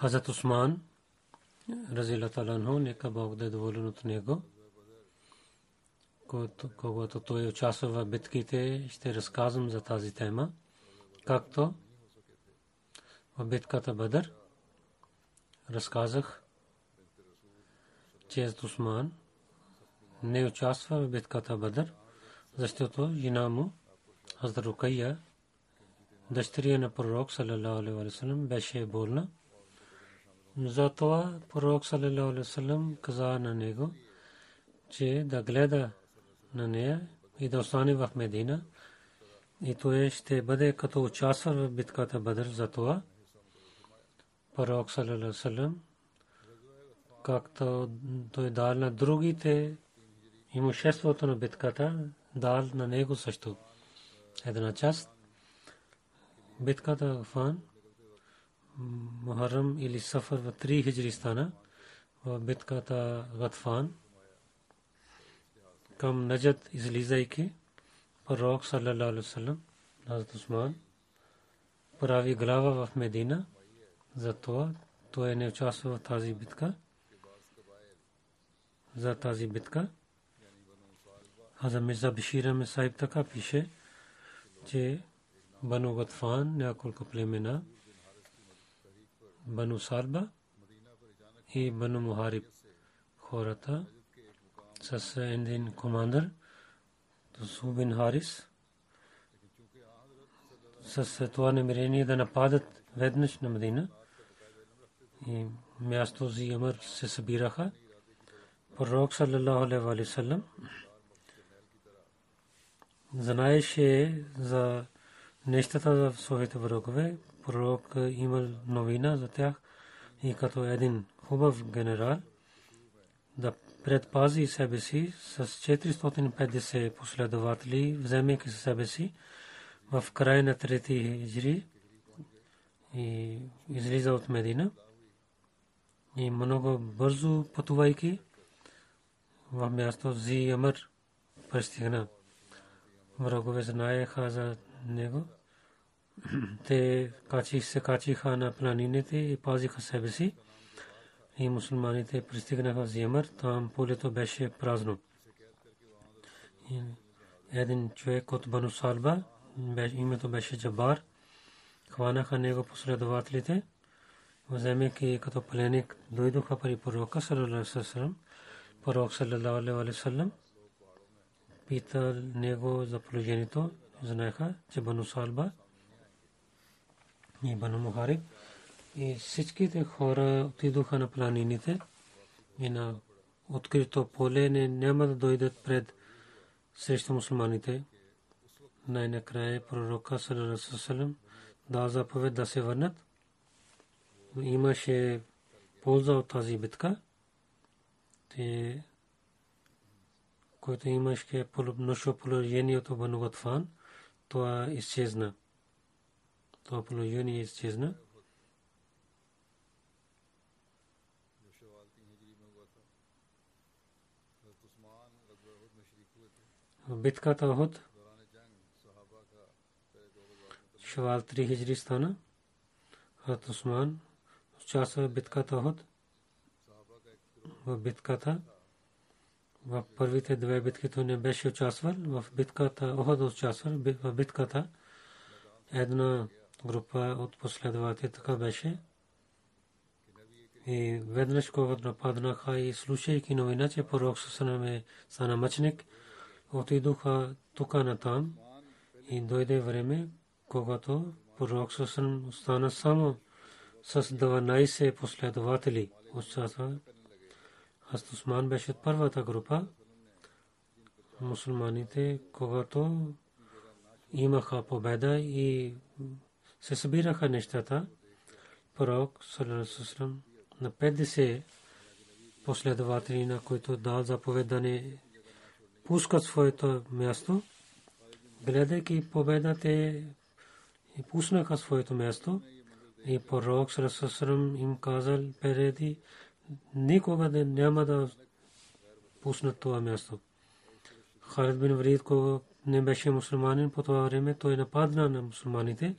Хазрат Усман, разила таланхо, нека Бог да е доволен от него. Когато той участва в битките, ще разказвам за тази тема. Както в битката Бадър разказах, че Усман не участва в битката Бадър, защото жена му, Хазрат Рукайя, дъщеря на пророк, салалаху. Затова пророк салалаху алейхи ваsallam каза на него, че да гледа на нея и да остане в Медина. И той ще бъде като участва в битката Бадър. Затова пророк салалаху алейхи ваsallam както той дал на другите имуществото на битката, дал на него също една част. Битката Гафан Мухаррам или Сафар в 3 хиджри стана в битката Гатфан към Наджад излизайки пророк саллалаху алейхи вассалам Хазрат Усман прави глава в Медина затова той не участва в тази битка за тази битка Хазрат Мирза Бишира Месайб така пише че Бану Гатфан няколко племена Бану Сарба и Бану Мухариб хората с един командър Субин Харис с това намерение да нападат веднъж на Медина и място за Амар се събираха пророк саллалаху алейхи ва саллям знаеше за нещата в своите врагове пророк имал новина за тях и като един хубав генерал да предпази себе си с 450 последователи, вземайки себе си в края на трети хиджри и излиза от Медина и много бързо пътувайки в място Зи Амър пристигна. Врагове знаеха за него те качи се качиха на планините и пазиха себе си. И мусулманите пристигнаха в Зимър, там полето беше празно. Един човек от Бану Салба, името беше Джабар, хванаха него последователите, вземайки като пленник, дойдоха при пророка, саллалаху пророк, саллалаху алейhi питал него за положението, знаеха, че Бану Салба и Бану Мухариб и всичките хора отидоха на планините и на открито поле не няма да дойдат пред срещу мусулманите. Най-накрая пророка Салам да заповед да се върнат. Имаше полза от тази битка. те който имаше нощо положението в Нугатфан, това изчезна. Това положение изчезна. Битката Охот Шавал 3 хиджри стана. Хат Усман участва в битката Охот. В битката в първите две битки той не беше участвал. В битката Охот участвал. В битката една група от последователи така беше. И веднъж когато нападнаха и слушайки новина, че пророк Сусанам е стана мъчник, отидоха тук на там и дойде време, когато пророк Сусанам стана само с 12 последователи участва. Хаст Усман беше първата група. Мусулманите, когато имаха победа и се събираха нещата, пророк Салерасусрам на 50 последователи, на които дал заповед да не пускат своето място, гледайки победата и пуснаха своето място. И пророк Салерасусрам им казал преди никога да няма да пуснат това място. Халид бин Врид, не беше мусулманин по това време, той нападна на мусулманите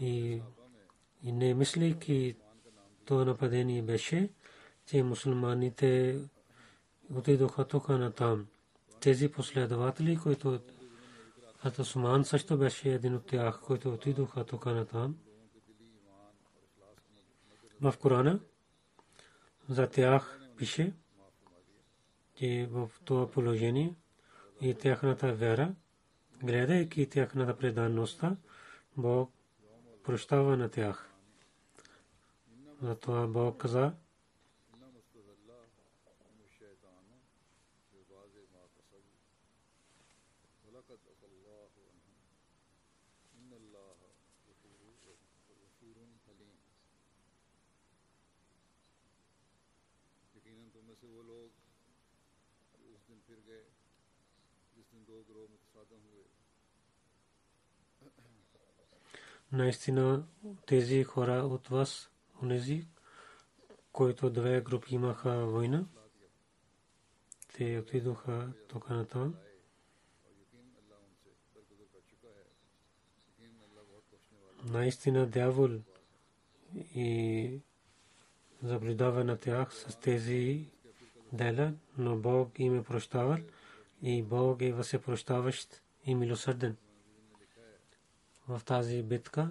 и, и не мислейки това нападение беше, че мусулманите отидоха тук на там. Тези последователи, които Атасуман също беше един от тях, които отидоха тук на там. В Корана за тях пише, че в това положение и тяхната вера, гледайки тяхната преданността, Бог прощава на тях. Затова Бог каза, наистина тези хора от вас, онези, които две групи имаха война, те отидоха тук на там. Наистина дявол и заблудава на тях с тези дела, но Бог им е прощавал и Бог е възпрощаващ и милосърден в тази битка,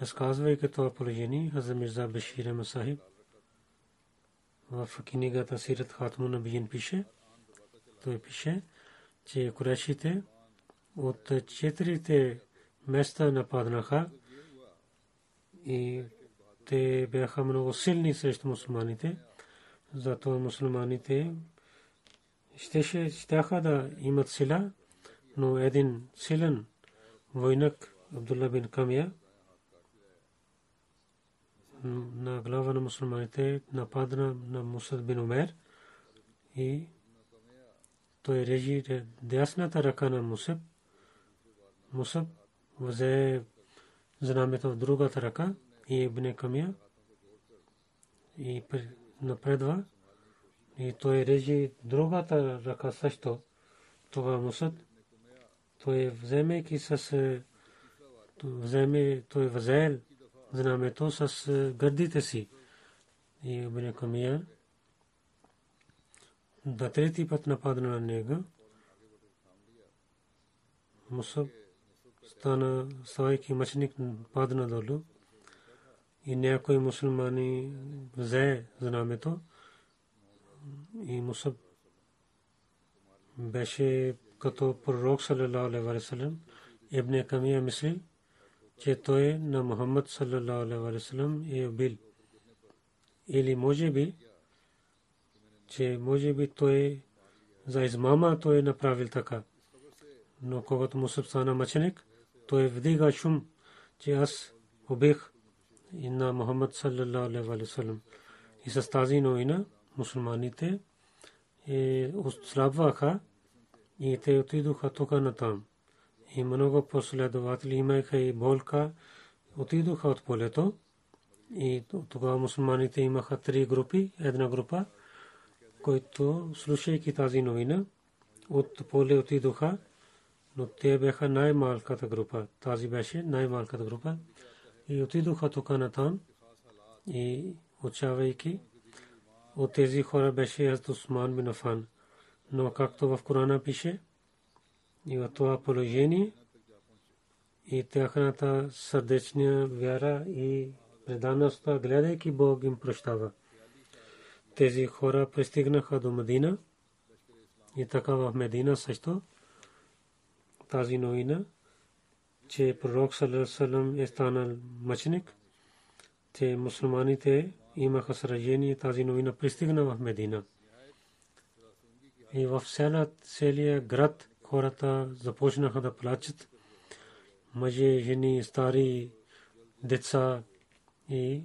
разказвайки това положение, Хаза Мирза Бешир Масахиб в книгата Сират Хатму на Биен пише, той пише, че курешите от четирите места нападнаха и те бяха много силни срещу мусулманите. Затова мусулманите щеше, щяха да имат сила, но един силен войнак Абдулла бин Камия на глава на мусулманите нападна на Мусад бин Умер и той режи дясната ръка на Мусаб. Мусаб взе знамето в другата ръка и Ибн Камия и напредва и той режи другата ръка също. Това Мусад той вземайки с вземе, той взел знамето с гърдите си. И Ибн Камия да трети път нападна на него. Мусаб стана ставайки мъчник падна долу и някои мусулмани взе знамето и Мусаб беше като пророк саллалаху алейхи ва саллям ибн камия мисли че той на Мухаммад саллалаху алейхи ва саллям е убил или може би че може би той за измама той е направил така но когато Мусаб стана мъченик той вдига шум че аз убих и на Мухаммад саллалаху алейхи ва саллям и с тази новина мусулманите и отслабваха и те отидоха тук на там. И много последователи имаха и болка, отидоха от полето. И тогава мусулманите имаха три групи. Една група, които слушайки тази новина, от поле отидоха, но те бяха най-малката група. Тази беше най-малката група. И отидоха тук на там и учавайки от тези хора беше Хазрат Усман бин Афан. Но както в Корана пише, и в това положение, и тяхната сърдечна вяра и предаността, гледайки Бог им прощава. Тези хора пристигнаха до Медина и така в Медина също тази новина, че пророк Салам е станал мъченик, че мусулманите имаха сражение, тази новина пристигна в Медина. И в целия град хората започнаха да плачат. Мъже, жени, стари, деца и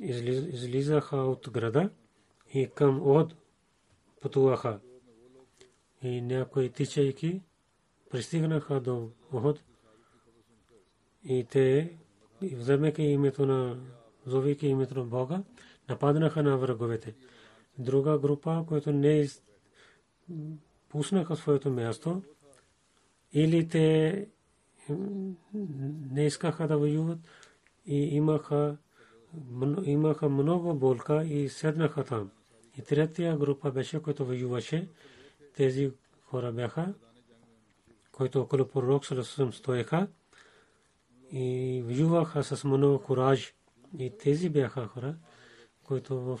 излизаха от града и към Од пътуваха. И някои тичайки пристигнаха до Охот и те, вземайки името на, зовейки името на Бога, нападнаха на враговете. Друга група, която не пуснаха своето място, или те не искаха да воюват и имаха, имаха много болка и седнаха там. И третия група беше, който воюваше, тези хора бяха, които около пророк Саласусам стоеха и воюваха с много кураж. И тези бяха хора, които в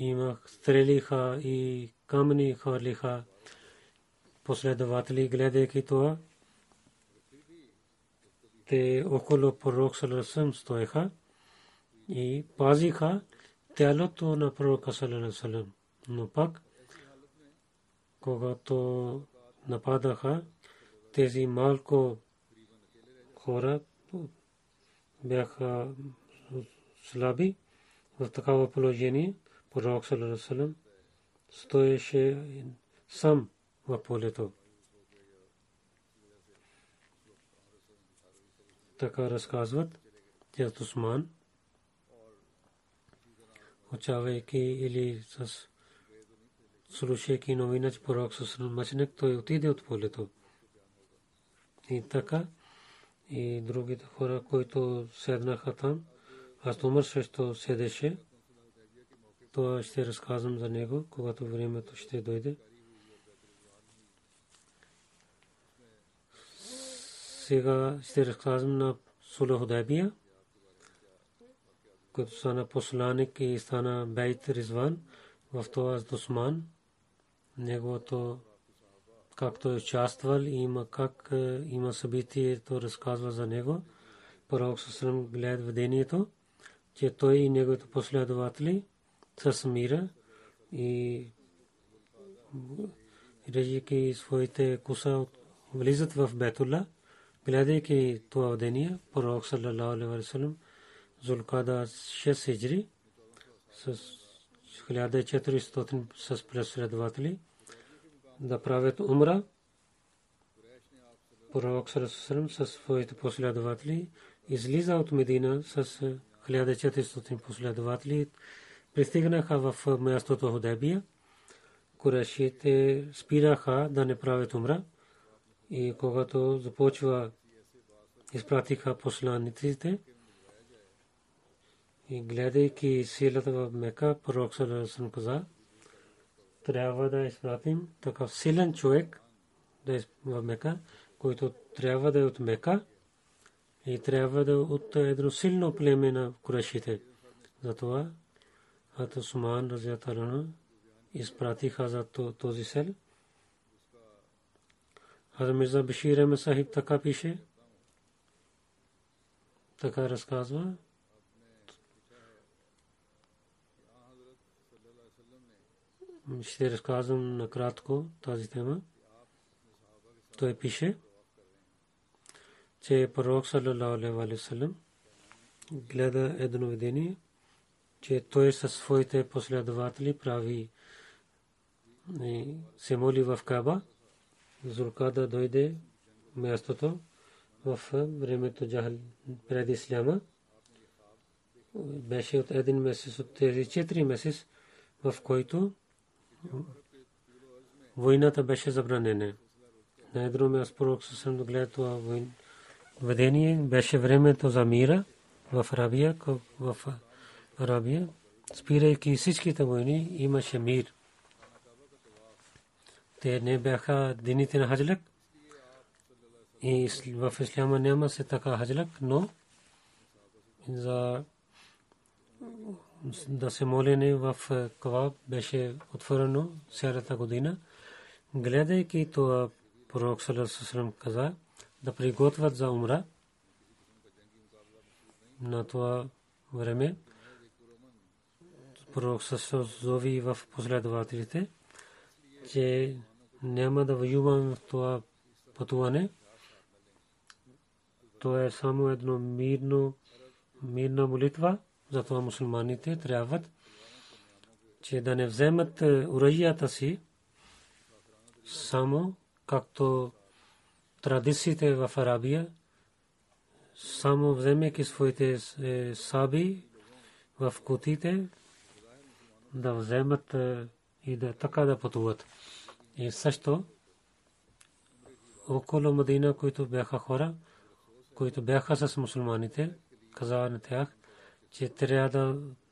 има стрелиха и камъни хвърлиха последователи, гледайки това. Те около пророк Салесъм стоеха и пазиха тялото на пророка Салесъм. Но пак, когато нападаха, тези малко хора бяха слаби в такава положение. Пророк Салесъм стоеше сам в полето. Така разказват, че Усман, учавайки или с слушайки новина, че пророк Салесъм мъченик, той отиде от полето. И така, и другите хора, които седнаха там, аз Умар също седеше, това ще разказвам за него, когато времето ще дойде. Сега ще разказвам на Суло Худайбия, който стана посланик и стана Бейт Ризван в това с Досман. Неговото както е участвал и има как е, има събитие, то разказва за него. Пророк Сусрам гледа видението, че той и неговите последователи с мира и режики своите куса влизат в Бетула, гледайки това видение, пророк саллалаху алейхи Зулкада 6 хиджри с 1400 с преследователи, да правят умра. Пророк Сарасусрам със своите последователи излиза от Медина с 1400 последователи. Пристигнаха в мястото Худебия. Курешите спираха да не правят умра. И когато започва, изпратиха посланиците. И гледайки силата в Мека, пророк Сарасусрам каза, трябва да изпратим такъв силен човек да в Мека, който трябва да е от Мека и трябва да е от едно силно племе на Курешите. Затова Хат Усман Разияталана изпратиха за този сел. Хаза Мирза Башир Ахмед Сахиб така пише, така разказва. Ще разказвам накратко тази тема. Той пише, че пророк саллалаху че той със своите последователи прави се моли в Каба. Зулкада дойде мястото в времето Джахал преди Исляма. Беше от един месец, от тези четири месец, в който войната беше забранена. На едно място пророк съвсем гледа това видение, беше времето за мира в Арабия, в Арабия. Спирайки всичките войни, имаше мир. Те не бяха дините на хаджлак. И в исляма няма се така хаджлак, но за да се молене в Каваб беше отворено цялата година. Гледайки това, пророк Салесусалам каза да приготвят за умра на това време. Пророк зови в последователите, че няма да воювам в това пътуване. То е само едно мирно, мирна молитва, затова мусулманите трябва, че да не вземат оръжията си, само както традициите в Арабия, само вземайки своите е, саби в кутите, да вземат е, и да така да пътуват. И също около Мадина, които бяха хора, които бяха с мусулманите, каза на тях, че трябва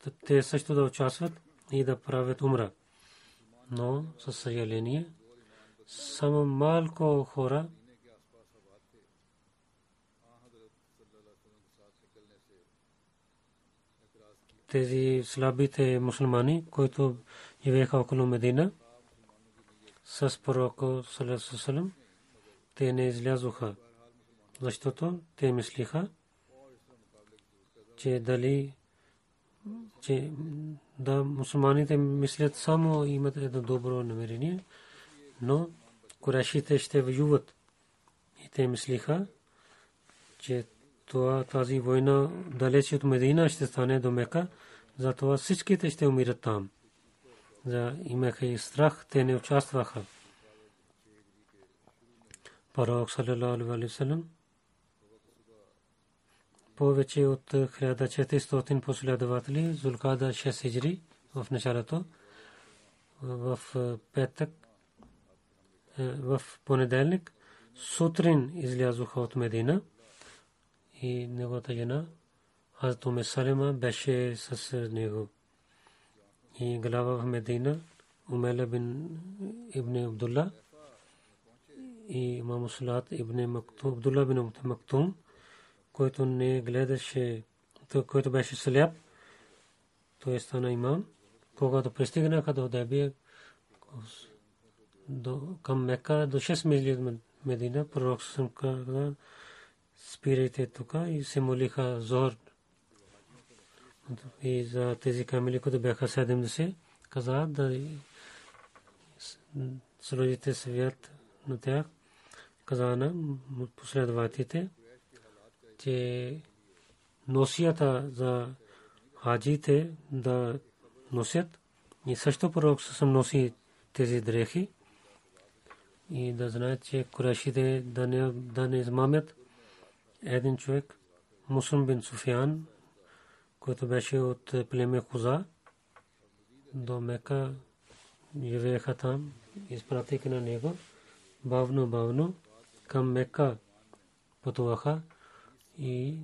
да те също да участват и да правят умра. Но, със съжаление, само малко хора тези слабите мусулмани, които живееха около Медина, с пророка Салесалам, те не излязоха, защото те мислиха, че дали че да мусулманите мислят само имат едно добро намерение, но курешите ще воюват. И те мислиха, че това, тази война далече от Медина ще стане до Мека, затова всичките ще умират там. За имаха и страх, те не участваха. Пророк саллалаху алейхи салам повече от 1400 последователи, Зулкада 6 хиджри в началото, в петък, сутрин излязоха от Медина и неговата жена, Хазрат Уме Салема беше с него и глава в Медина, Умела бин Ибн Абдулла и имам Салат Ибн Мактум, Абдулла бин Мактум, който не гледаше, който беше сляп, той стана имам. Когато пристигнаха до Дебия, към Мека, до 6 мили Медина, пророк съм каза, спирайте тук и се молиха зор. И за тези камили, които бяха 70, каза да сложите свят на тях. Каза на последователите, че носията за хаджите да носят. И също пророк съм носи тези дрехи. И да знаят, че курашите да не, да не измамят един човек, Мусум бин Суфиан, който беше от племе Хуза до Мека, живееха там, изпратиха на него, бавно, бавно към Мека пътуваха и,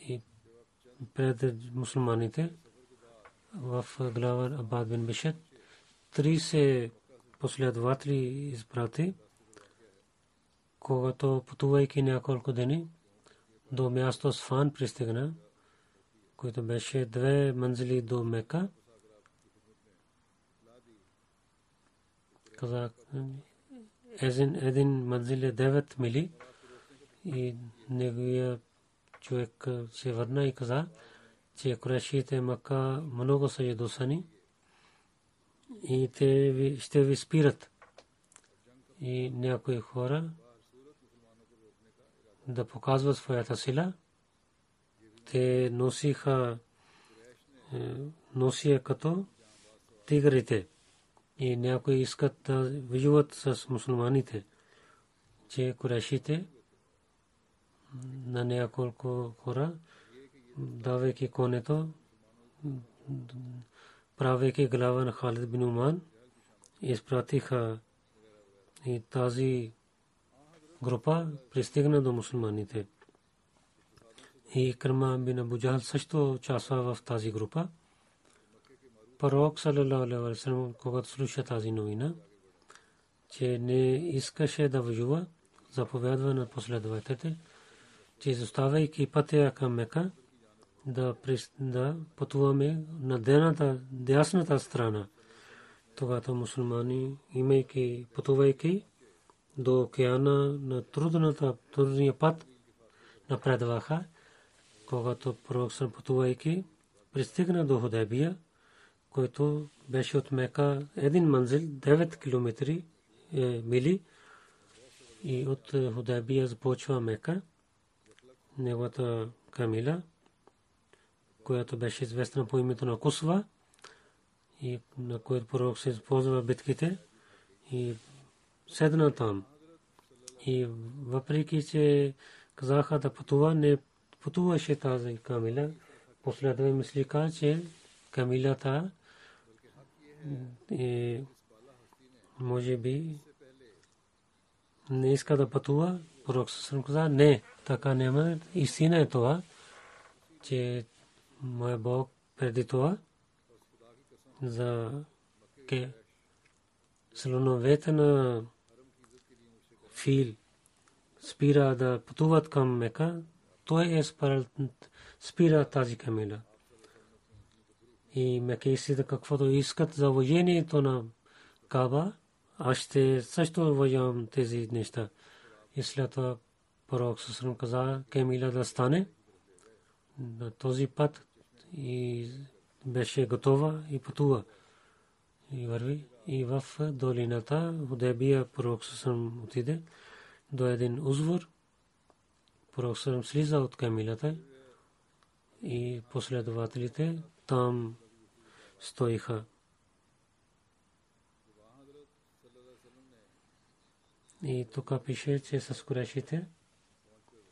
и пред мусулманите в глава Абад бин Бишет 30 последователи изпрати, когато пътувайки няколко дни, до място Сфан пристигна, което беше две манзили до Мека. каза, един, един манзил е 9 мили и неговия човек се върна и каза, че Курешите Мака много са ядосани и те ви, ще ви спират. И някои хора да показват своята сила. Те носиха е, носия като тигрите и някои искат да воюват с мусулманите, че корешите на няколко хора, давайки конето, правейки глава на Халид бин Уман, изпратиха и тази група пристигна до мусулманите. И Крама бин Абуджал също участва в тази група. Пророк саллалаху до океана на трудната, трудния път, напредваха, когато пророк пътувайки, пристигна до Худебия, който беше от Мека един манзил, 9 км е, мили и от Худайбия започва Мека. Неговата камила, която беше известна по името на Кусва и на който пророк се използва битките и седна там. И въпреки, че казаха да пътува, не пътуваше тази камила. Последва мисли че камилата и може би не иска да пътува. Пророк съм каза, не, така няма. Истина е това, че моя Бог преди това за слоновете на фил спира да пътуват към Мека, той е спира тази камила и мекейсите каквото искат за воението на Каба, аз ще също воявам тези неща. И след това пророк Сусрам каза, Кемиля да стане на този път и беше готова и пътува. И върви. И в долината Худебия пророк Сусрам отиде до един узвор. Пророк Сусрам слиза от Кемилята и последователите там стоиха. И тук пише, че с курешите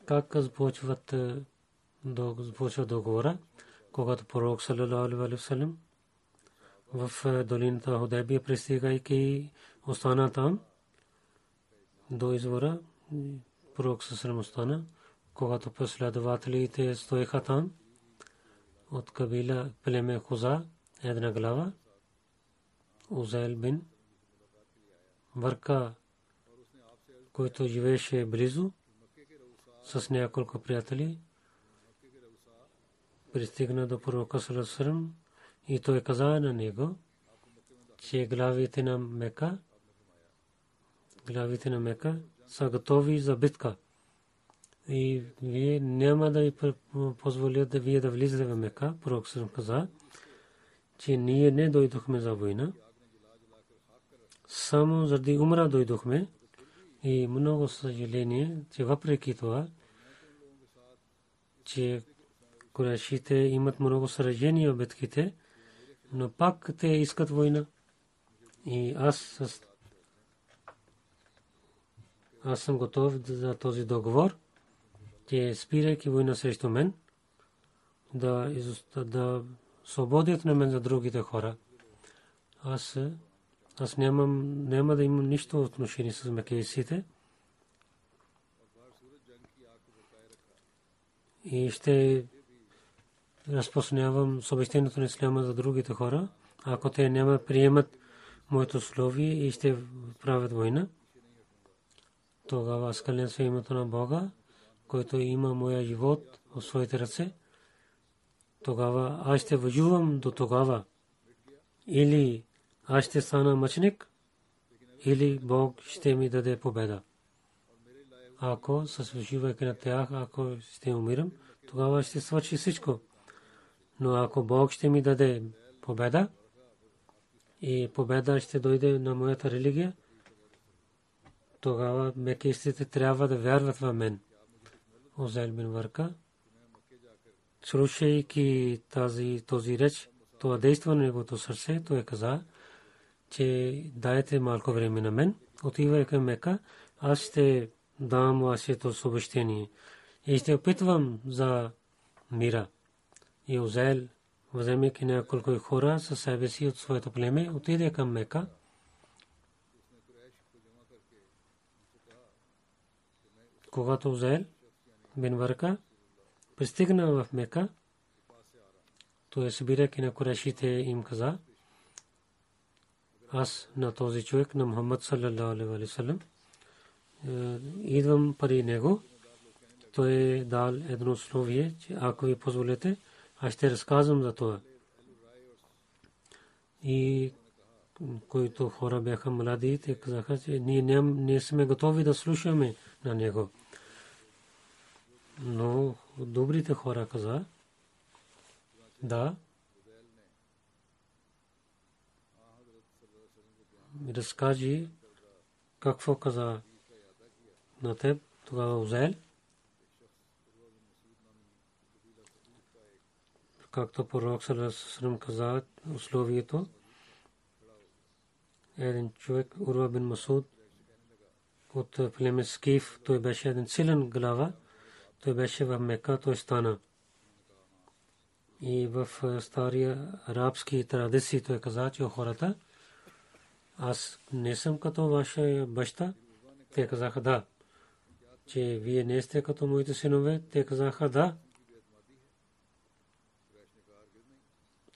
как започват започва договора, когато пророк вассалам в долината Худайбия пристигайки остана там до извора пророк саллалаху остана, когато последователите стоеха там от кабила племе Хуза една глава Узайл бин Варка, който живееше близо с няколко приятели, пристигна до пророка Саласърм и той каза на него, че главите на Мека, главите на Мека са готови за битка. И вие няма да ви позволят да вие да влизате в Мека. Пророк каза, че ние не дойдохме за война. Само заради умра дойдохме и много съжаление, че въпреки това, че Курешите имат много сражения в битките, но пак те искат война. И аз, аз съм готов за този договор, че спирайки война срещу мен, да, да свободят на мен за другите хора. Аз, аз нямам, няма да имам нищо отношение с мекейсите. И ще разпространявам съобщението на исляма за другите хора. Ако те няма приемат моето словие и ще правят война, тогава аз кален се името на Бога, който има моя живот в своите ръце тогава аз ще воювам до тогава. Или аз ще стана мъченик, или Бог ще ми даде победа. Ако с вживайки на тях, ако ще умирам, тогава ще свърши всичко. Но ако Бог ще ми даде победа и победа ще дойде на моята религия, тогава мекистите трябва да вярват в мен. Озел бин Варка, слушайки тази, този реч, това действа на неговото сърце, той каза, че дайте малко време на мен, отивай към Мека, аз ще дам вашето съобщение и ще опитвам за мира. И Озел, вземайки няколко хора със себе си от своето племе, отиде към Мека. Когато Озел бин Варка пристигна в Мека, той събирайки на корешите им каза, аз на този човек, на Мухаммад саллалаху е аз ще разказвам за това. И които хора бяха млади, те казаха, че ние не, не сме готови да слушаме на него. Но добрите хора каза, да, разкажи какво каза на теб, тогава Узел. Както пророк Салесалам каза условието, един човек, Урва бин Масуд, от племе Скиф, той беше един силен глава, той беше в Мека, той стана. И в стария арабски традиции той каза, че хората, аз не съм като ваша баща. Те казаха да че вие не сте като моите синове, те казаха да.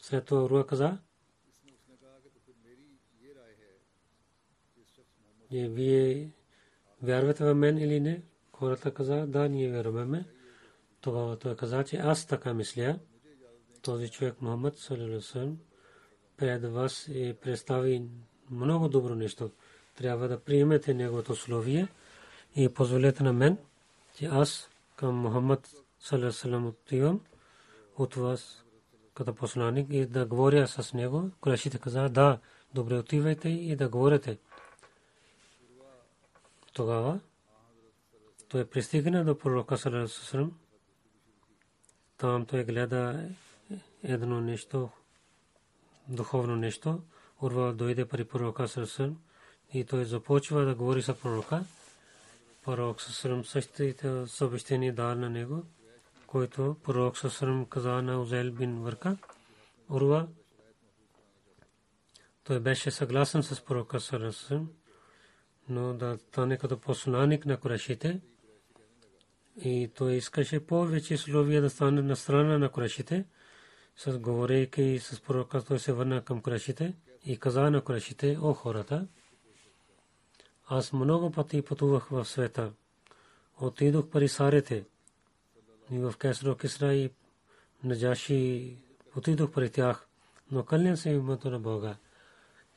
След това Руа каза, че вие вярвате в мен или не? Хората каза, да, ние вярваме. Тогава той каза, че аз така мисля. Този човек Мухаммад Салаласалам пред вас е представи много добро нещо. Трябва да приемете неговото словие и позволете на мен, че аз към Мухаммад салам отивам от вас като посланник и да говоря с него. Курашите каза, да, добре отивайте и да говорите. Тогава той пристигна до пророка салам. Там той гледа едно нещо, духовно нещо. Урва дойде при пророка салам и той започва да говори с пророка пророк Сасрам същите съобщение дал на него, който пророк Сасрам каза на Узел бин Върка. Урва, той беше съгласен с пророка Сасрам, но да стане като посланник на Курашите. И той искаше повече словия да стане на страна на Курашите. С говорейки с пророка той се върна към Курашите и каза на Курашите, о хората, аз много пъти пътувах в света. Отидох при сарите. И в Кесро Кисра и Наджаши отидох при тях. Но кълням се името на Бога.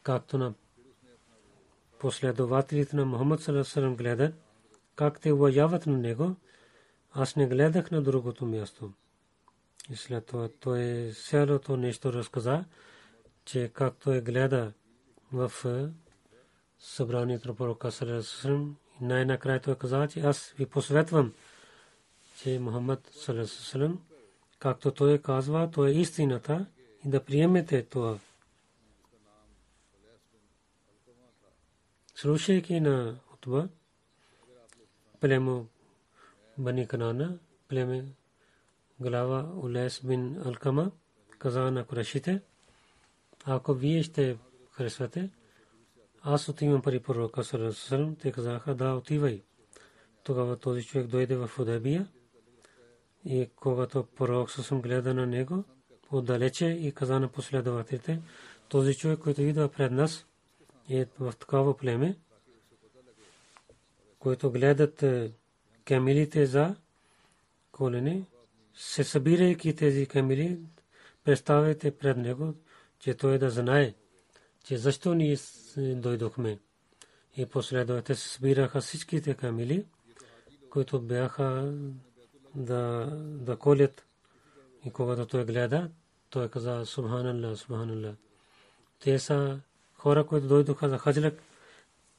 Както на последователите на Мухаммад Саласалам гледат, как те уважават на него, аз не гледах на другото място. И след това той цялото нещо разказа, че както е гледа в събранието на пророка Салесалам. Най-накрая той каза, че аз ви посветвам, че Мухаммад Салесалам, както той казва, то е истината и да приемете това. Слушайки на Утба, племо Бани Канана, племе глава Улес бин Алкама, каза на Курашите, ако вие ще харесвате, аз отивам при пророка Сарасалам, те казаха, да, отивай. Тогава този човек дойде в Удабия и когато пророк Сасам гледа на него отдалече и каза на последователите, този човек, който идва пред нас, е в такова племе, който гледат е, камилите за колене, се събирайки тези камили, представяйте пред него, че той да знае, че защо ние дойдохме. и последователите се събираха всичките камили, които бяха да, да колят. И когато той гледа, той каза Субханалlah, Субханалlah. Те са хора, които дойдоха за хаджлак.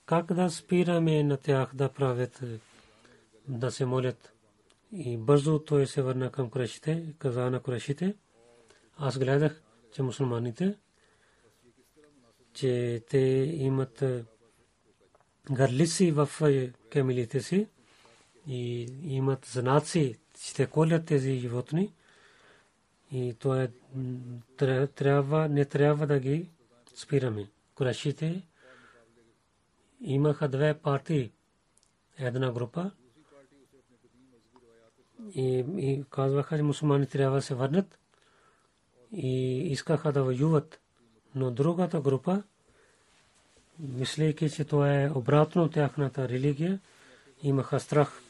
Как да спираме на тях да правят, да се молят. И бързо той се върна към курешите, каза на курешите. Аз гледах, че мусулманите, че те имат гърлици в камилите си и имат знаци, ще колят тези животни. И то е, трябва, не трябва да ги спираме. Курашите имаха две партии. Една група и, и казваха, че мусулмани трябва да се върнат и искаха да воюват. Но другата група, мислейки, че това е обратно тяхната религия, имаха страх.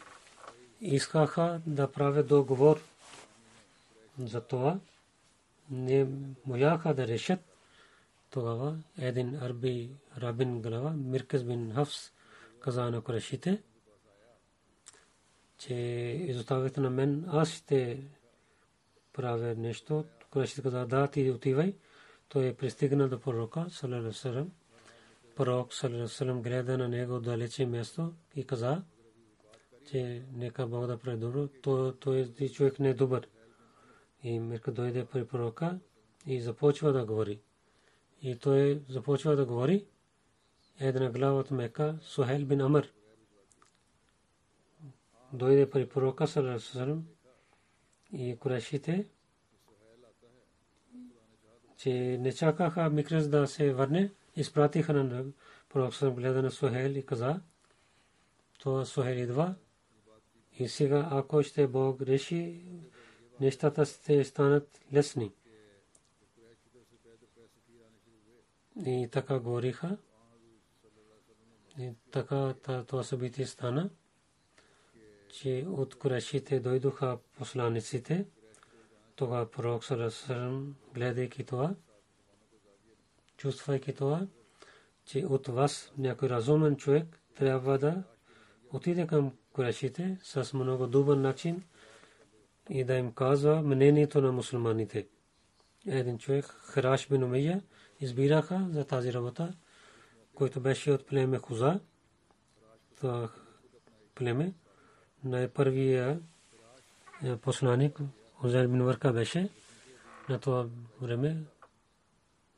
Искаха да правят договор за това. Не можаха да решат тогава един арби рабин глава, Миркес бин Хафс, каза на Курешите, че изоставяте на мен, аз ще правя нещо. Курешите каза, да, ти отивай. Той е пристигна до пророка, салалалалалалам. Че нека Бог да прави добро. Той е човек не е добър. И Мирка дойде при пророка и започва да говори. И той започва да говори. Една глава от Мека, Сухел бин Амр. Дойде при пророка Салерасалам и Курешите, че не чакаха Микрес да се върне, изпратиха на пророк Салерасалам гледа на Сухел и каза, то Сухел идва и сега ако ще Бог реши, нещата ще станат лесни. И така говориха. И така това събитие стана, че от Курешите дойдоха посланиците. Тогава пророк Сарасарам, гледайки това, чувствайки това, че от вас някой разумен човек трябва да отиде към Курешите с много добър начин и да им казва мнението на мусулманите. Един човек, Храш бин Умейя, избираха за тази работа, който беше от племе Хуза. Това племе. Най-първия е, посланик Хузер бин Варка беше на това време.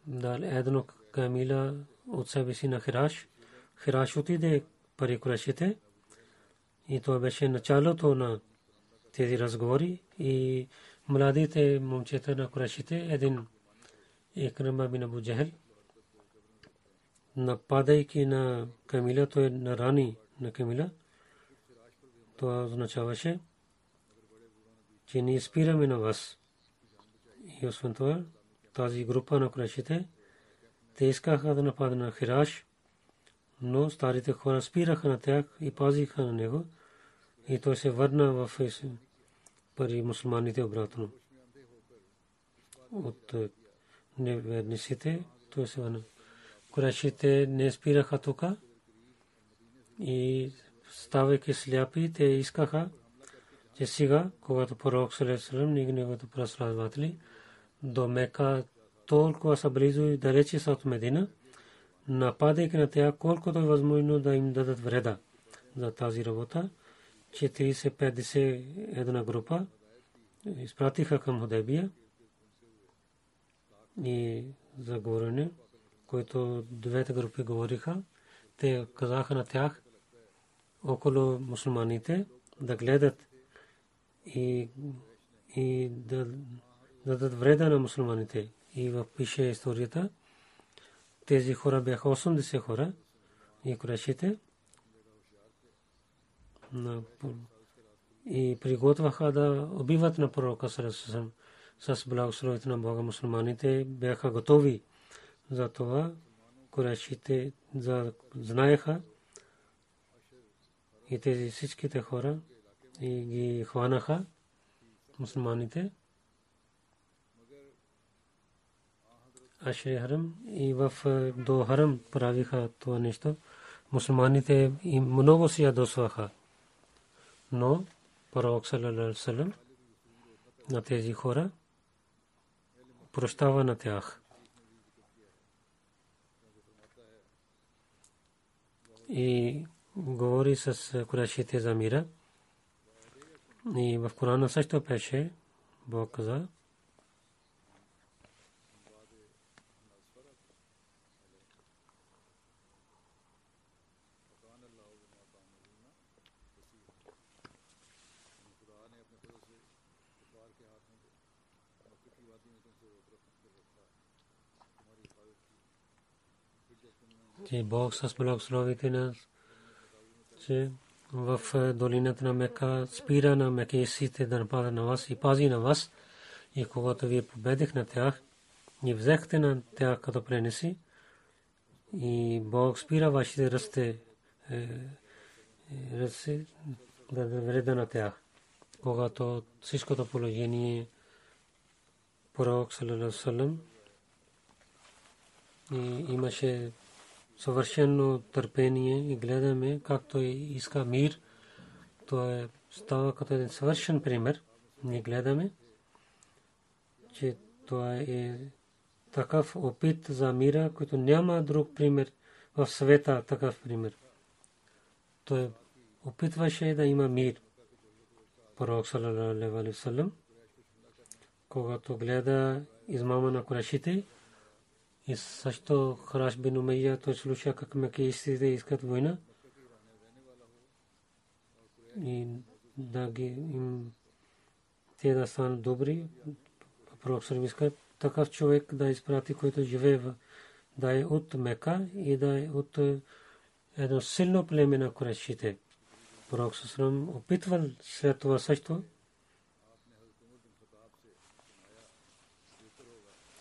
Дал едно камила от себе си на Хираш. Хираш отиде пари курашите и това беше началото на тези разговори. И младите момчета на курашите един Икрама бин Абу Джахел, нападайки на Камила, той на рани на Камила, това означаваше, че ние спираме на вас. И освен това, тази група на крашите, те искаха да нападат на Хираш, но старите хора спираха на тях и пазиха на него и той се върна в пари мусулманите обратно. От неверниците, то се върна. Курашите не спираха тук и ставайки сляпи, те искаха, че сега, когато пророк Салесалам и неговото последователи до Мека толкова са близо и далече са от Медина, нападайки на тях колкото е възможно да им дадат вреда за тази работа. 40-50 една група. Изпратиха към Худебия и за говорене, които двете групи говориха, те казаха на тях около мусулманите да гледат и, и да, да дадат вреда на мусулманите. И в пише историята, тези хора бяха 80 хора и курешите и приготвяха да убиват на пророка Сарасусам с благословите на Бога мусулманите бяха готови за това. Курешите знаеха и тези всичките хора и ги хванаха мусулманите. Ашри Харам и в до Харам правиха това нещо. мусулманите и много се ядосваха. Но пророк саллалаху на тези хора прощава на тях. И говори с курашите за мира. И в Корана също пеше, Бог каза, че Бог с благословите нас, че в долината на Мека спира на мекесите да нападат на вас и пази на вас. И когато вие победих на тях, ни взехте на тях като пренеси. И Бог спира вашите ръсте, е, е, ръсте да вреда на тях. Когато всичкото положение пророк салалалаху и имаше съвършено търпение и гледаме как той иска мир. Той става като един съвършен пример. Ние гледаме, че това е такъв опит за мира, който няма друг пример в света, такъв пример. Той опитваше да има мир. Пророк саллалаху и също Хараш бин Умайя, той слуша как макиистите искат война. И да ги им те да станат добри. Пророк иска такъв човек да изпрати, който живее да е от Мека и да е от едно силно племе на Курешите. Пророк опитвал след това също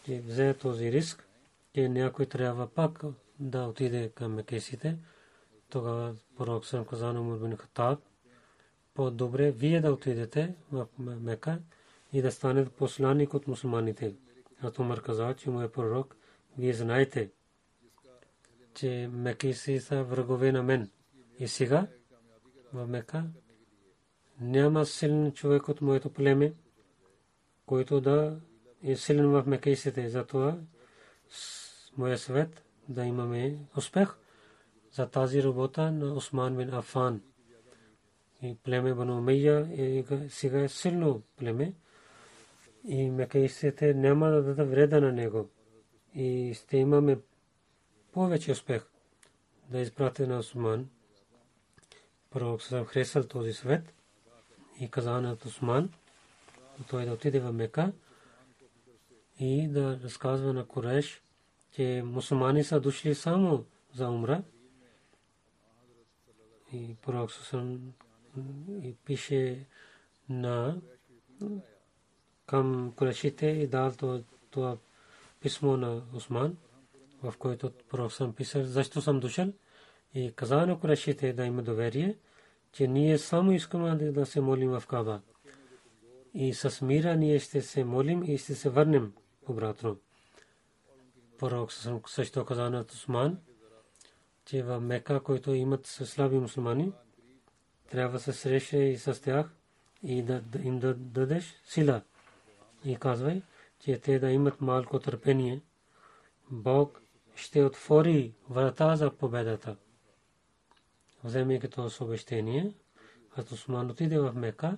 взе този риск че някой трябва пак да отиде към мекесите. Тогава пророк съм каза на Умар бин Хатаб, по-добре вие да отидете в Мека и да станете посланник от мусулманите. А Умар каза, че му е пророк, вие знаете, че мекеси са врагове на мен. И сега в Мека няма силен човек от моето племе, който да е силен в мекесите. Затова моя съвет да имаме успех за тази работа на Осман бин Афан. И племе Бану Мейя е сега е силно племе и мекаистите няма да дадат вреда на него. И ще имаме повече успех да изпрати на Осман. Пророк съм хресал този съвет и каза на Осман, той да отиде в Мека и да разказва на Куреш, че мусулмани са дошли само за умра. И пророк Сусам и пише на към Курешите и дал това писмо на Осман, в което пророк съм писал, защо съм дошъл и каза на Курешите да има доверие, че ние само искаме да се молим в Каба. И с мира ние ще се молим и ще се върнем обратно пророк също каза на Усман, че в Мека, които имат слаби мусулмани, трябва се среща и с тях и да им да дадеш сила. И казвай, че те да имат малко търпение. Бог ще отвори врата за победата. Вземе като съобщение, като Усман отиде в Мека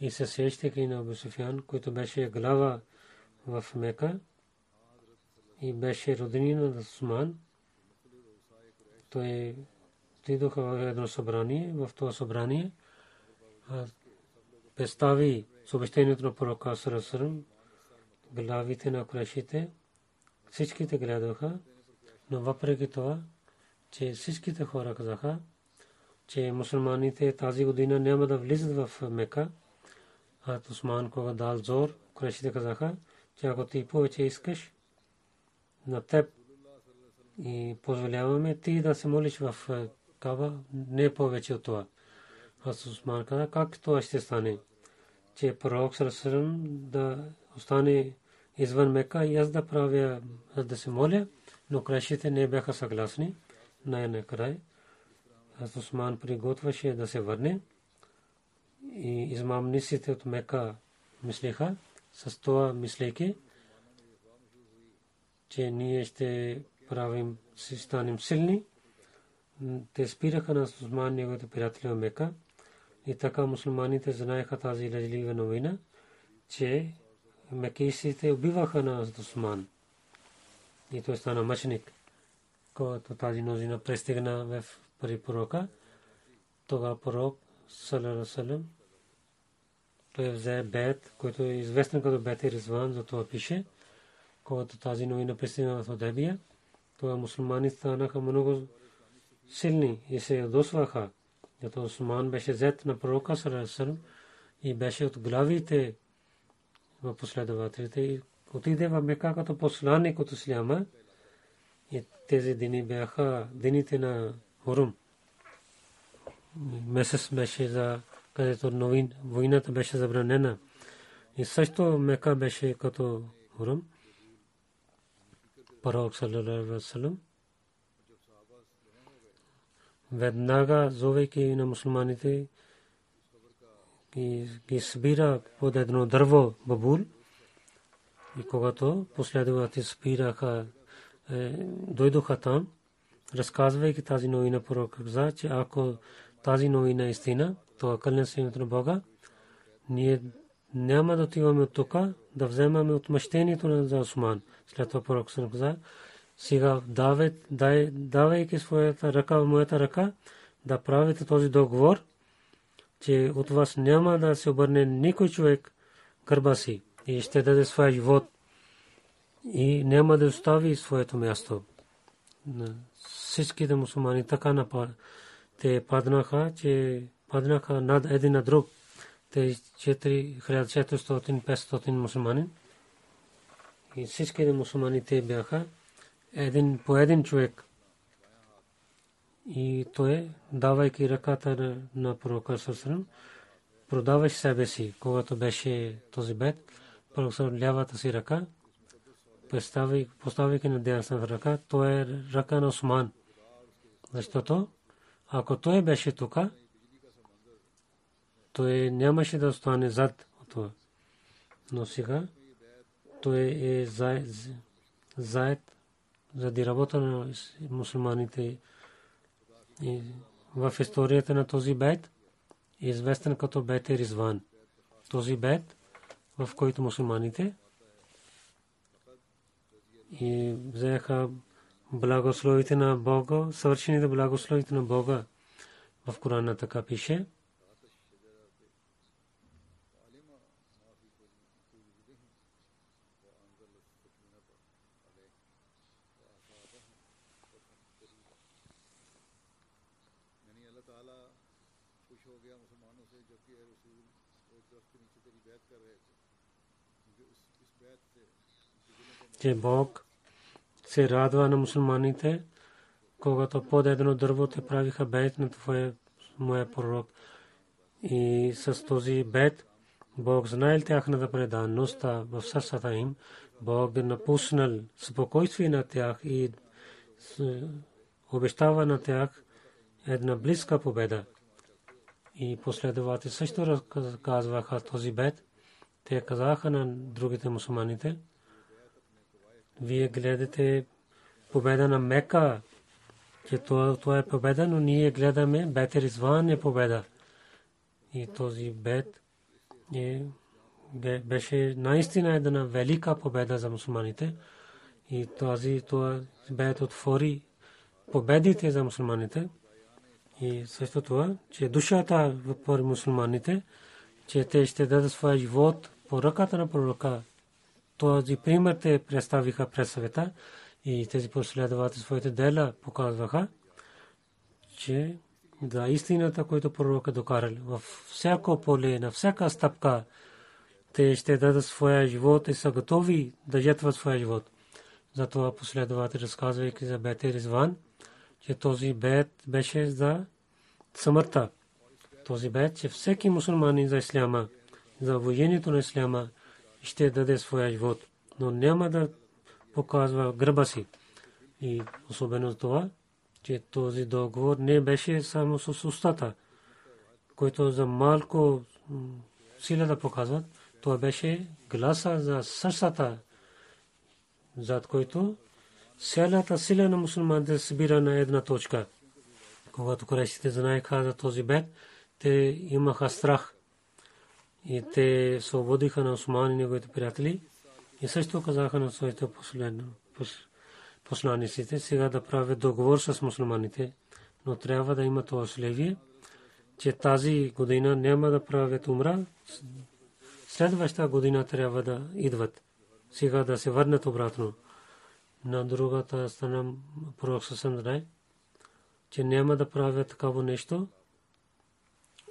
и се срещайки на Абу Суфян, който беше глава в Мека, и беше роденина на Усман. Той отидоха в едно събрание. В това събрание представи съобщението на пророка Сарасарам, главите на курашите. Всичките гледаха, но въпреки това, че всичките хора казаха, че мусулманите тази година няма да влизат в Мека, а Усман кога дал зор, курашите казаха, че ако ти повече искаш, на теб и позволяваме ти да се молиш в е, Каба, не повече от това. Аз Усман каза, как това ще стане? Че пророк Сарасарам да остане извън Мека и аз да правя, аз да се моля, но крашите не бяха съгласни. най-накрая. Аз Осман приготвяше да се върне и измамниците от Мека мислеха, с това мислейки, че ние ще правим, ще станем силни. Те спираха на Осман неговите приятели в Мека и така мусулманите знаеха тази лъжлива новина, че мекийците убиваха на Осман. И той стана мъченик. Когато тази новина пристигна в при пророка, тогава пророк, салам, той взе бед, който е известен като бед Ризван, за това пише, когато тази новина пристигна в Одебия, тогава мусулмани станаха много силни и се ядосваха, като Осман беше взет на пророка салам и беше от главите в последователите и отиде в Мека като посланник от Исляма и тези дни бяха дените на Хурум. Месец беше за където новин, войната беше забранена. И също Мека беше като Хурум. Пророк саллалаху алейhi веднага зовейки на мусулманите ги, ги събира под едно дърво бабул и когато последователи спираха, е, дойдоха там, разказвайки тази новина пророк каза, че ако тази новина е истина, то акълне се името на Бога, ние няма да отиваме от тук, да вземаме отмъщението на за Осман. След това пророк се каза, сега давайки своята ръка в моята ръка, да правите този договор, че от вас няма да се обърне никой човек гърба си и ще даде своя живот и няма да остави своето място. Всичките мусулмани така напад. Те паднаха, че паднаха над един на друг. Те 4400-500 мусулмани. И всичките мусулмани те бяха един по един човек. И той, давайки ръката на пророка Сърсърм, продаваш себе си, когато беше този бед, пророк лявата си ръка, поставяйки на дясната ръка, то е ръка на Осман. Защото ако той беше тук, той нямаше да остане зад това. Но сега той е заед заради работа на мусулманите. В историята на този бед е известен като бед е Ризван. Този бед, в който мусулманите и взеха благословите на Бога, съвършените благословите на Бога. В Корана така пише. Че Бог се радва на мусулманите, когато под едно дърво те правиха бейт на твоя моя пророк. И с този бейт Бог знаел тяхната предаността в сърцата им. Бог е напуснал спокойствие на тях и обещава на тях една близка победа. И последователи също разказваха този бед. Те казаха на другите мусулманите, вие гледате победа на Мека, че това е победа, но ние гледаме Бетер Изван е победа. И този бед е, беше наистина една велика победа за мусулманите. И този това бед отвори победите за мусулманите. И също това, че душата в мусулманите, че те ще дадат своя живот по ръката на пророка този пример те представиха пред света и тези последователи своите дела показваха, че за истината, която пророк докарал, във всяко поле, на всяка стъпка, те ще дадат своя живот и са готови да жертват своя живот. Затова последователи разказвайки за Бете Ризван, че този бед беше за смъртта. Този бед, че всеки мусулманин за исляма, за воението на исляма, ще даде своя живот, но няма да показва гърба си. И особено това, че този договор не беше само с устата, който за малко сила да показват. Това беше гласа за сърцата, зад който цялата сила на мусулманите събира на една точка. Когато корейците знаеха за този бед, те имаха страх и те свободиха на Осман и неговите приятели и също казаха на своите посланиците сега да правят договор с мусулманите, но трябва да има това условие, че тази година няма да правят умра, следващата година трябва да идват. Сега да се върнат обратно. На другата страна пророк съвсем знае, че няма да правят такава нещо,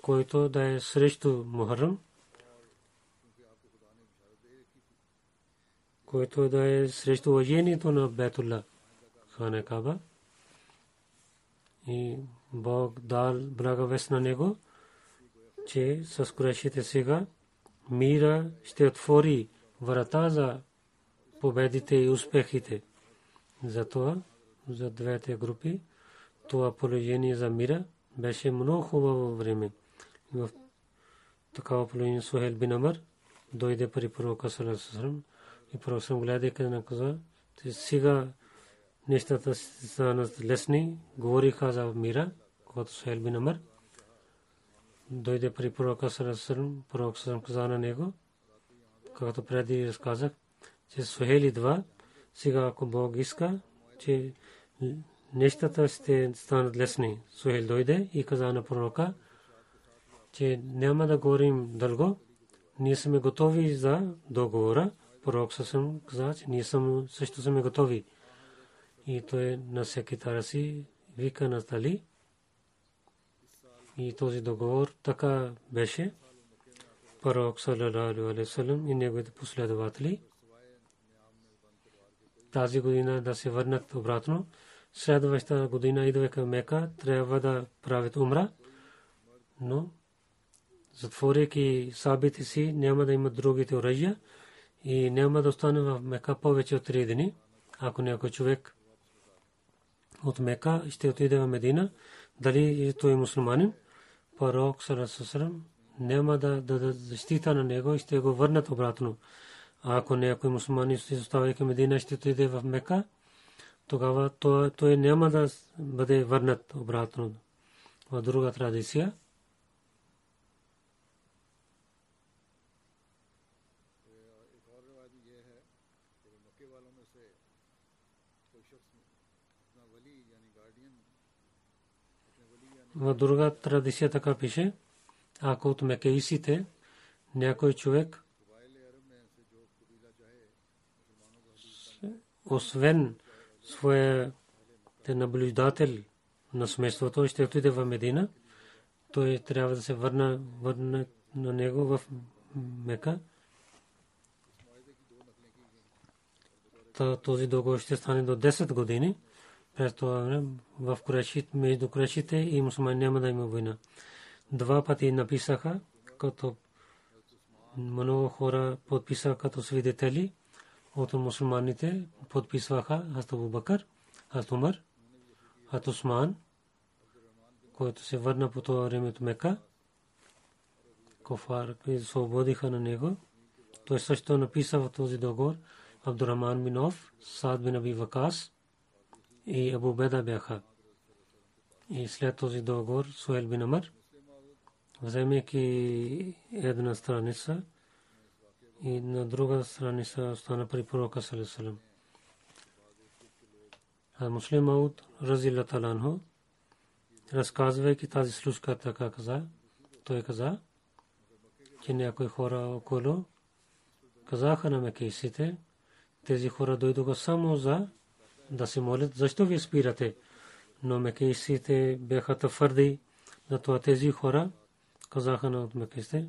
който да е срещу Мухаррам, който да е срещу уважението на Бетулла Хана Каба. И Бог дал блага вест на него, че с Курешите сега мира ще отвори врата за победите и успехите. Затова за двете групи това положение за мира беше много хубаво време. В такава положение Сухел бин Амар дойде при пророка Салесалам и пророк гледайки на каза, че сега нещата станат лесни, говориха за мира, когато Сухел бин Амар дойде при пророка Салесалам, пророк съм каза на него, както преди разказах, че Сухел идва, сега ако Бог иска, че нещата ще станат лесни. Сухел дойде и каза на пророка, че няма да говорим дълго. Ние сме готови за договора. Пророк съм каза, че ние съм, също сме готови. И той на секретаря си вика на Тали. И този договор така беше. Пророк салалаху алейхи и неговите последователи тази година да се върнат обратно. Следващата година идва към Мека, трябва да правят умра, но затворяйки сабите си, няма да имат другите оръжия и няма да остане в Мека повече от три дни. Ако някой човек от Мека ще отиде в Медина, дали той е мусулманин, пророк Сарасусрам няма да даде защита на него и ще го върнат обратно. А ако някой мусулмани се оставайки Медина ще отиде в Мека, тогава той няма да бъде върнат обратно в друга традиция. В друга традиция така пише, ако от мекеисите някой човек освен своя наблюдател на семейството, ще отиде в Медина, той трябва да се върна, върна на него в Мека. Този договор ще стане до 10 години. През това време в Курешит, между Курешите и мусулмани няма да има война. Два пъти написаха, като много хора подписаха като свидетели от мусулманите подписваха Хазрат Абу Бакър, Хазрат Умар, Хазрат Усман, който се върна по това време от Мека. Кофар и свободиха на него. Той също написа в този договор Абдурахман бин Оф, Сад бин Аби Вакас и Абу Беда бяха. И след този договор Суел бин Амар, вземайки една страница, и на друга страница остана при пророка Салесалам. А Муслим Мауд Разила Таланхо, разказвайки тази случка така каза, той каза, че някои хора около казаха на мекейсите, тези хора дойдоха само за да се молят, защо ви спирате? Но мекейсите бяха твърди, затова тези хора казаха на мекейсите,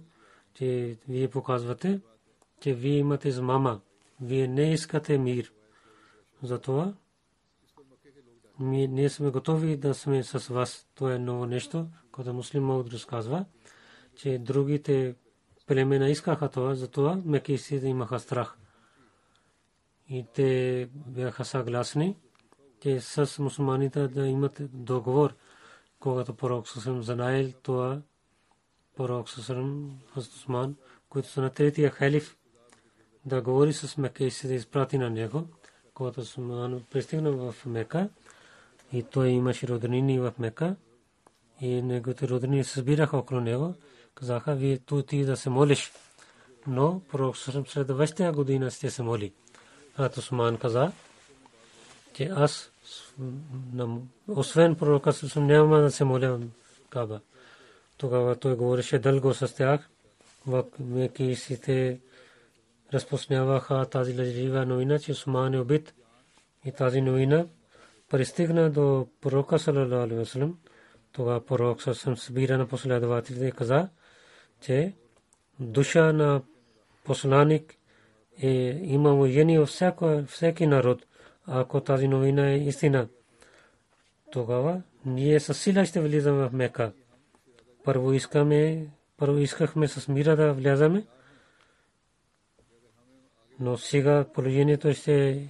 че вие показвате, че вие имате измама. Вие не искате мир. Затова ние сме готови да сме с вас. Това е ново нещо, което муслим Мауд разказва, че другите племена искаха това, затова мекисите имаха страх. И те бяха съгласни че с мусулманите да имат договор, когато пророк Сусам знаел това, пророк Сусам Усман, които са на третия халиф, да говори с Мека и се да изпрати на него, когато Усман пристигна в Мека и той имаше роднини в Мека и неговите роднини се събираха около него, казаха, вие тут ти да се молиш. Но пророк Сусам следващия година ще се моли. А Усман каза, че аз освен пророка съм няма да се моля Каба. Тогава той говореше дълго с тях. Мекисите разпространяваха тази лъжлива новина, че Усман е убит. И тази новина пристигна до пророка салалаху алейхи ваsallam. Тогава пророк съм събира на последователите и каза, че душа на посланик е има воени във всеки народ ако тази новина е истина, тогава ние със сила ще влизаме в Мека. Първо искаме, първо искахме с мира да влязаме, но сега положението ще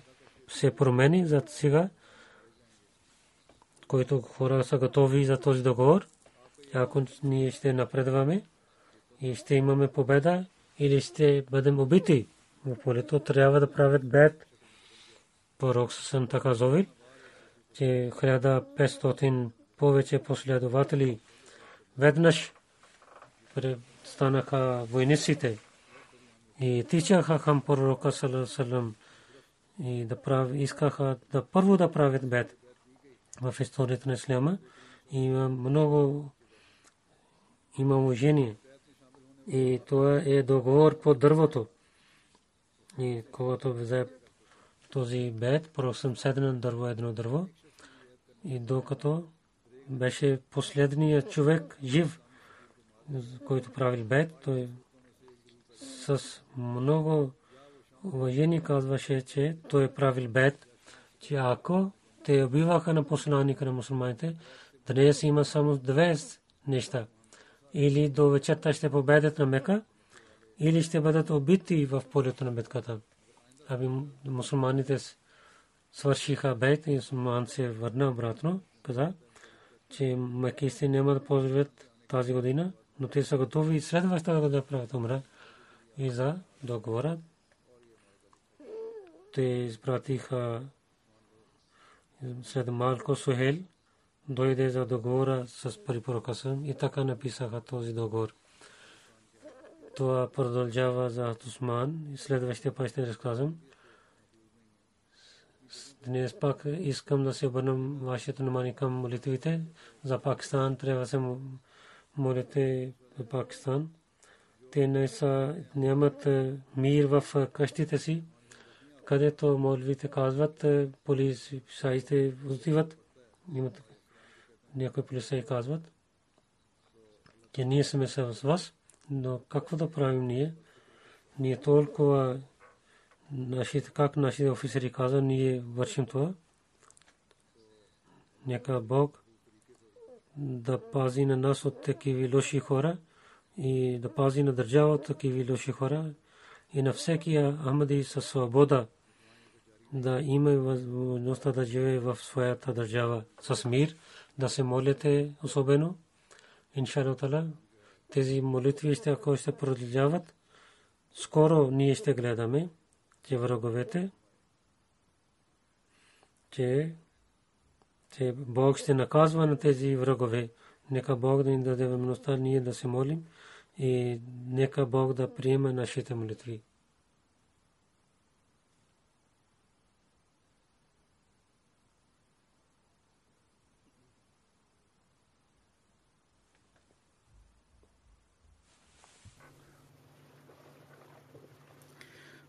се промени за сега, които хора са готови за този договор. Ако ние ще напредваме и ще имаме победа или ще бъдем убити в полето, трябва да правят бед пророк съм така зовил, че 1500 повече последователи веднъж станаха войниците и тичаха към пророка салам и да прави, искаха да първо да правят бед в историята на Исляма. Има много има жени и това е договор по дървото. И когато взе този бед, пророк съм седна на дърво, едно дърво. И докато беше последният човек жив, който правил бед, той с много уважение казваше, че той е правил бед, че ако те убиваха на посланника на мусулманите, днес има само две неща. Или до вечерта ще победят на Мека, или ще бъдат убити в полето на битката аби мусулманите свършиха бейт и мусулман се върна обратно, каза, че макисти няма да позволят тази година, но те са готови следващата година да правят умра и за договора. Те изпратиха след малко Сухел, дойде за договора с препоръка и така написаха този договор. Това продължава за Осман и следващия път ще разказвам. Днес пак искам да се обърнам вашето внимание към молитвите. За Пакистан трябва да се молите в Пакистан. Те не са, нямат е, мир в е, къщите си, където молитвите казват, е, полицаите отиват. Имат някои полицаи казват, че ние сме с вас но какво да правим ние? Ние толкова нашите, как нашите офицери каза, ние вършим това. Нека Бог да пази на нас от такива лоши хора и да пази на държава от такива лоши хора и на всеки Ахмади със свобода да има възможността да живее в своята държава с мир, да се молите особено. Иншалlah тези молитви ще, ако ще продължават, скоро ние ще гледаме, че враговете, че, че Бог ще наказва на тези врагове. Нека Бог да ни даде възможността ние да се молим и нека Бог да приема нашите молитви.